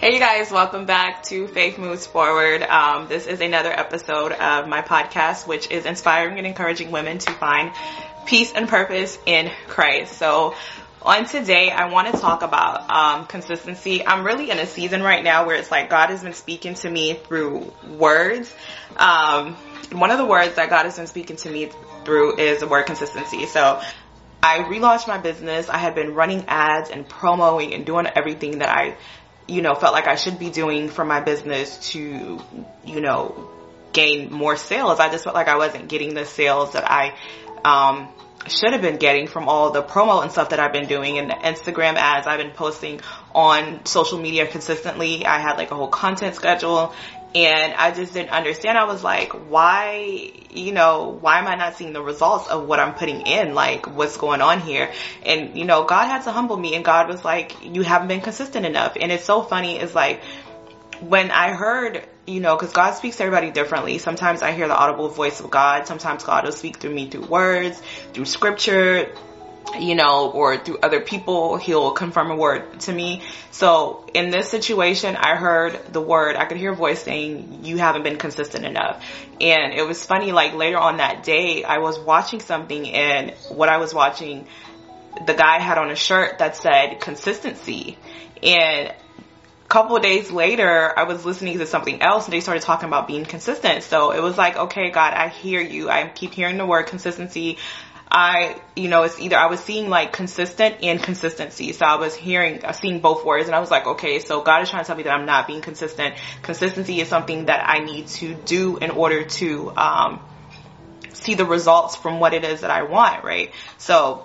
Hey, you guys, welcome back to Faith Moves Forward. Um, this is another episode of my podcast, which is inspiring and encouraging women to find peace and purpose in Christ. So, on today, I want to talk about um, consistency. I'm really in a season right now where it's like God has been speaking to me through words. Um, one of the words that God has been speaking to me through is the word consistency. So, I relaunched my business. I had been running ads and promoting and doing everything that I you know, felt like I should be doing for my business to, you know, gain more sales. I just felt like I wasn't getting the sales that I, um, should have been getting from all the promo and stuff that I've been doing and the Instagram ads I've been posting on social media consistently. I had like a whole content schedule and I just didn't understand. I was like, why, you know, why am I not seeing the results of what I'm putting in? Like, what's going on here? And, you know, God had to humble me and God was like, you haven't been consistent enough. And it's so funny is like, when I heard, you know, cause God speaks to everybody differently. Sometimes I hear the audible voice of God. Sometimes God will speak through me through words, through scripture, you know, or through other people, he'll confirm a word to me. So in this situation, I heard the word, I could hear a voice saying, you haven't been consistent enough. And it was funny, like later on that day, I was watching something and what I was watching, the guy had on a shirt that said consistency. And a couple days later, I was listening to something else and they started talking about being consistent. So it was like, okay, God, I hear you. I keep hearing the word consistency. I, you know, it's either I was seeing like consistent and consistency. So I was hearing, seeing both words and I was like, okay, so God is trying to tell me that I'm not being consistent. Consistency is something that I need to do in order to, um, see the results from what it is that I want, right? So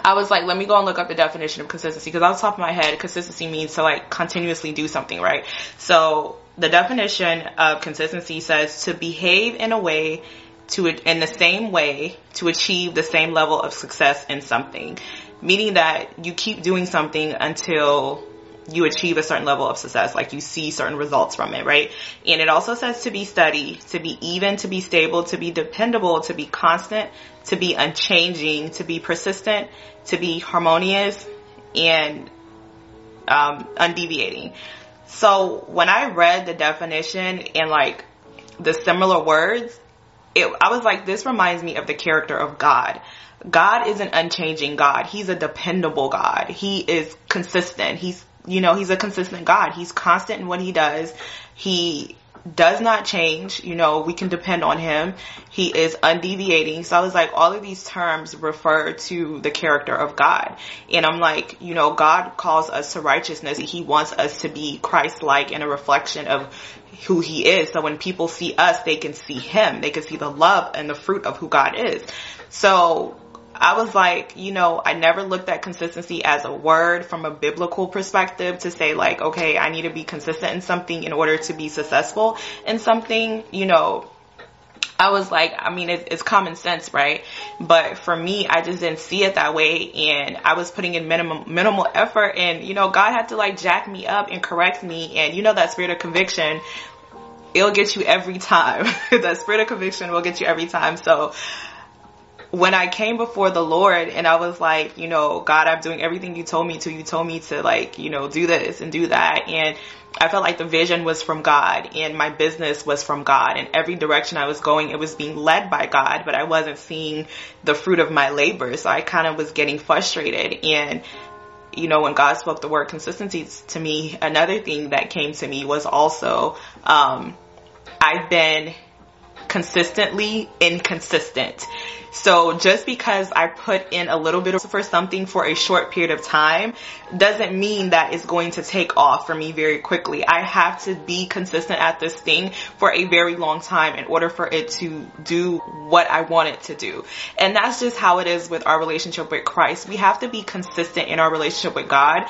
I was like, let me go and look up the definition of consistency because off the top of my head, consistency means to like continuously do something, right? So the definition of consistency says to behave in a way to in the same way to achieve the same level of success in something, meaning that you keep doing something until you achieve a certain level of success, like you see certain results from it, right? And it also says to be steady, to be even, to be stable, to be dependable, to be constant, to be unchanging, to be persistent, to be harmonious, and um, undeviating. So when I read the definition and like the similar words, it, I was like, this reminds me of the character of God. God is an unchanging God. He's a dependable God. He is consistent. He's, you know, he's a consistent God. He's constant in what he does. He does not change. You know, we can depend on him. He is undeviating. So I was like, all of these terms refer to the character of God. And I'm like, you know, God calls us to righteousness. He wants us to be Christ-like and a reflection of who he is. So when people see us, they can see him. They can see the love and the fruit of who God is. So I was like, you know, I never looked at consistency as a word from a biblical perspective to say like, okay, I need to be consistent in something in order to be successful in something, you know, I was like, I mean, it's, it's, common sense, right? But for me, I just didn't see it that way. And I was putting in minimum, minimal effort. And, you know, God had to like jack me up and correct me. And you know, that spirit of conviction, it'll get you every time. that spirit of conviction will get you every time. So when I came before the Lord and I was like, you know, God, I'm doing everything you told me to. You told me to like, you know, do this and do that. And I felt like the vision was from God and my business was from God and every direction I was going, it was being led by God, but I wasn't seeing the fruit of my labor. So I kind of was getting frustrated and you know, when God spoke the word consistency to me, another thing that came to me was also, um, I've been consistently inconsistent. So just because I put in a little bit for something for a short period of time doesn't mean that it's going to take off for me very quickly. I have to be consistent at this thing for a very long time in order for it to do what I want it to do. And that's just how it is with our relationship with Christ. We have to be consistent in our relationship with God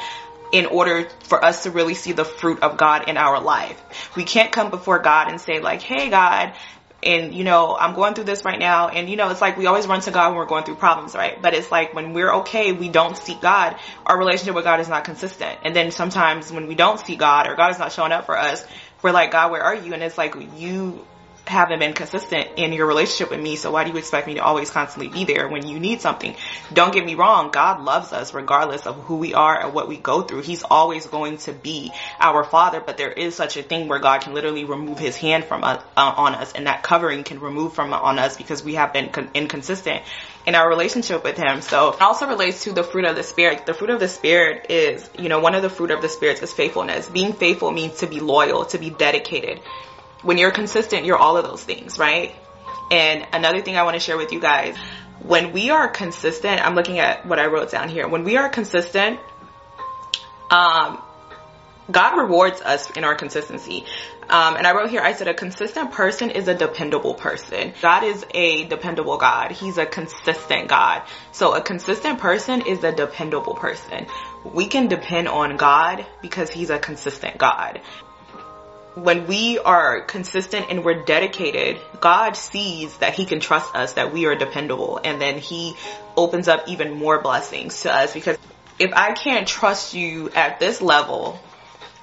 in order for us to really see the fruit of God in our life. We can't come before God and say like, hey God, and you know i'm going through this right now. And you know it's like we always run to god when we're going through problems right? But it's like when we're okay we don't seek god our relationship with god is not consistent. And then sometimes when we don't see god or god is not showing up for us we're like god where are you? And it's like you haven't been consistent in your relationship with me, so why do you expect me to always constantly be there when you need something? Don't get me wrong, God loves us regardless of who we are and what we go through. He's always going to be our father, but there is such a thing where God can literally remove his hand from us, uh, on us and that covering can remove from on us because we have been con- inconsistent in our relationship with him. So it also relates to the fruit of the spirit. The fruit of the spirit is, you know, one of the fruit of the spirits is faithfulness. Being faithful means to be loyal, to be dedicated when you're consistent, you're all of those things, right? And another thing I want to share with you guys, when we are consistent, I'm looking at what I wrote down here. When we are consistent, um, God rewards us in our consistency. Um, and I wrote here, I said a consistent person is a dependable person. God is a dependable God. He's a consistent God. So a consistent person is a dependable person. We can depend on God because he's a consistent God when we are consistent and we're dedicated, God sees that he can trust us, that we are dependable. And then he opens up even more blessings to us because if I can't trust you at this level,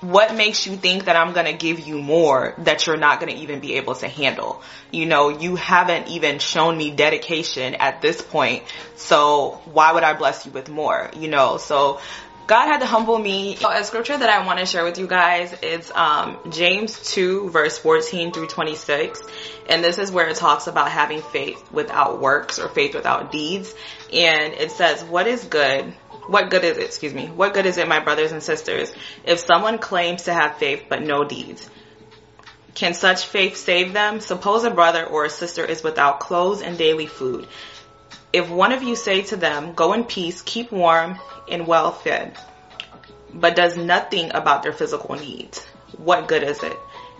what makes you think that I'm going to give you more that you're not going to even be able to handle? You know, you haven't even shown me dedication at this point. So why would I bless you with more? You know, so God had to humble me. So a scripture that I want to share with you guys is um, James 2 verse 14 through 26. And this is where it talks about having faith without works or faith without deeds. And it says, what is good? What good is it? Excuse me. What good is it, my brothers and sisters, if someone claims to have faith but no deeds? Can such faith save them? Suppose a brother or a sister is without clothes and daily food. If one of you say to them, go in peace, keep warm and well fed, but does nothing about their physical needs, what good is it?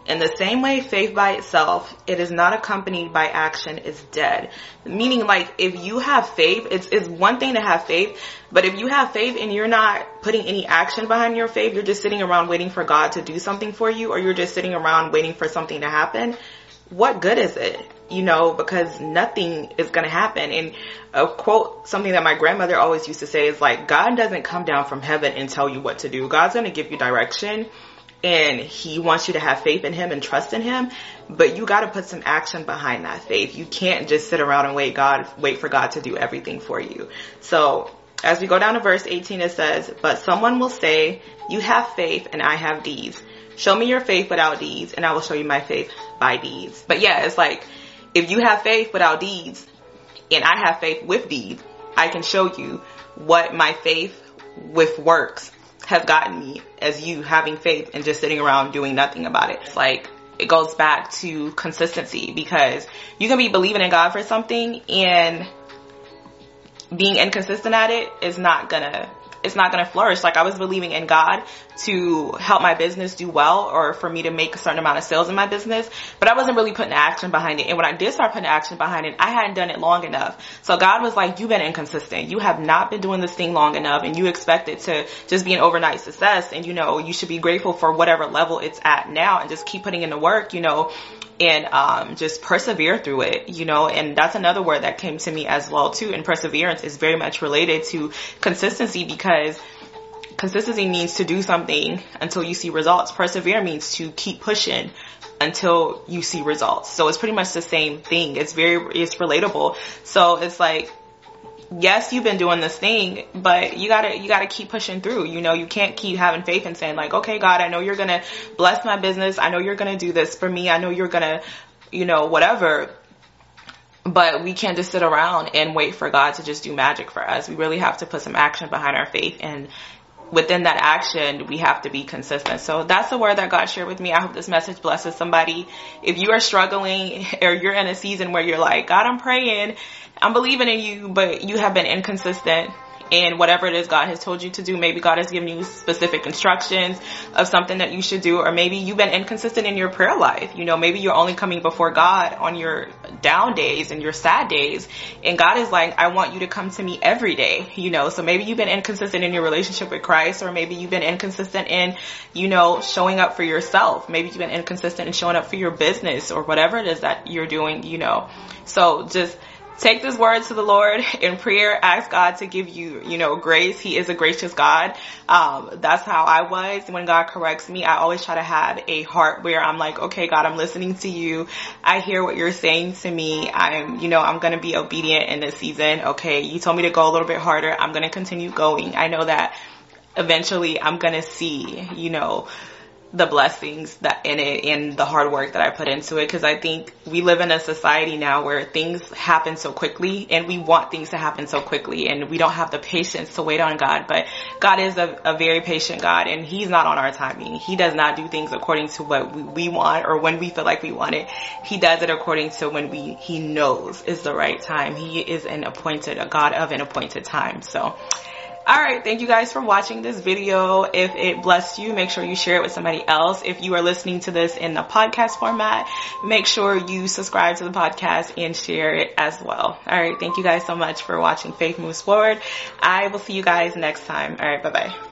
In the same way, faith by itself, it is not accompanied by action, is dead. Meaning like, if you have faith, it's, it's one thing to have faith, but if you have faith and you're not putting any action behind your faith, you're just sitting around waiting for God to do something for you, or you're just sitting around waiting for something to happen, what good is it? You know, because nothing is going to happen. And a quote, something that my grandmother always used to say is like, God doesn't come down from heaven and tell you what to do. God's going to give you direction and he wants you to have faith in him and trust in him, but you got to put some action behind that faith. You can't just sit around and wait God, wait for God to do everything for you. So as we go down to verse 18, it says, but someone will say, you have faith and I have deeds. Show me your faith without deeds and I will show you my faith by deeds. But yeah, it's like if you have faith without deeds and I have faith with deeds, I can show you what my faith with works has gotten me as you having faith and just sitting around doing nothing about it. It's like it goes back to consistency because you can be believing in God for something and being inconsistent at it is not gonna it's not going to flourish. Like I was believing in God to help my business do well or for me to make a certain amount of sales in my business, but I wasn't really putting action behind it. And when I did start putting action behind it, I hadn't done it long enough. So God was like, you've been inconsistent. You have not been doing this thing long enough and you expect it to just be an overnight success. And you know, you should be grateful for whatever level it's at now and just keep putting in the work, you know, and um, just persevere through it, you know, and that's another word that came to me as well too. And perseverance is very much related to consistency because consistency means to do something until you see results. Persevere means to keep pushing until you see results. So it's pretty much the same thing. It's very, it's relatable. So it's like, yes, you've been doing this thing, but you gotta, you gotta keep pushing through. You know, you can't keep having faith and saying like, okay, God, I know you're gonna bless my business. I know you're gonna do this for me. I know you're gonna, you know, whatever. But we can't just sit around and wait for God to just do magic for us. We really have to put some action behind our faith and within that action, we have to be consistent. So that's the word that God shared with me. I hope this message blesses somebody. If you are struggling or you're in a season where you're like, God, I'm praying, I'm believing in you, but you have been inconsistent in whatever it is God has told you to do. Maybe God has given you specific instructions of something that you should do, or maybe you've been inconsistent in your prayer life. You know, maybe you're only coming before God on your down days and your sad days. And God is like, I want you to come to me every day, you know, so maybe you've been inconsistent in your relationship with Christ, or maybe you've been inconsistent in, you know, showing up for yourself. Maybe you've been inconsistent in showing up for your business or whatever it is that you're doing, you know. So just, take this word to the Lord in prayer. Ask God to give you, you know, grace. He is a gracious God. Um, that's how I was when God corrects me. I always try to have a heart where I'm like, okay, God, I'm listening to you. I hear what you're saying to me. I'm, you know, I'm going to be obedient in this season. Okay. You told me to go a little bit harder. I'm going to continue going. I know that eventually I'm going to see, you know, the blessings that in it and the hard work that I put into it. Because I think we live in a society now where things happen so quickly and we want things to happen so quickly and we don't have the patience to wait on God. But God is a, a very patient God and he's not on our timing. He does not do things according to what we, we want or when we feel like we want it. He does it according to when we he knows is the right time. He is an appointed a God of an appointed time. So all right, thank you guys for watching this video. If it blessed you, make sure you share it with somebody else. If you are listening to this in the podcast format, make sure you subscribe to the podcast and share it as well. All right, thank you guys so much for watching Faith Moves Forward. I will see you guys next time. All right, bye bye.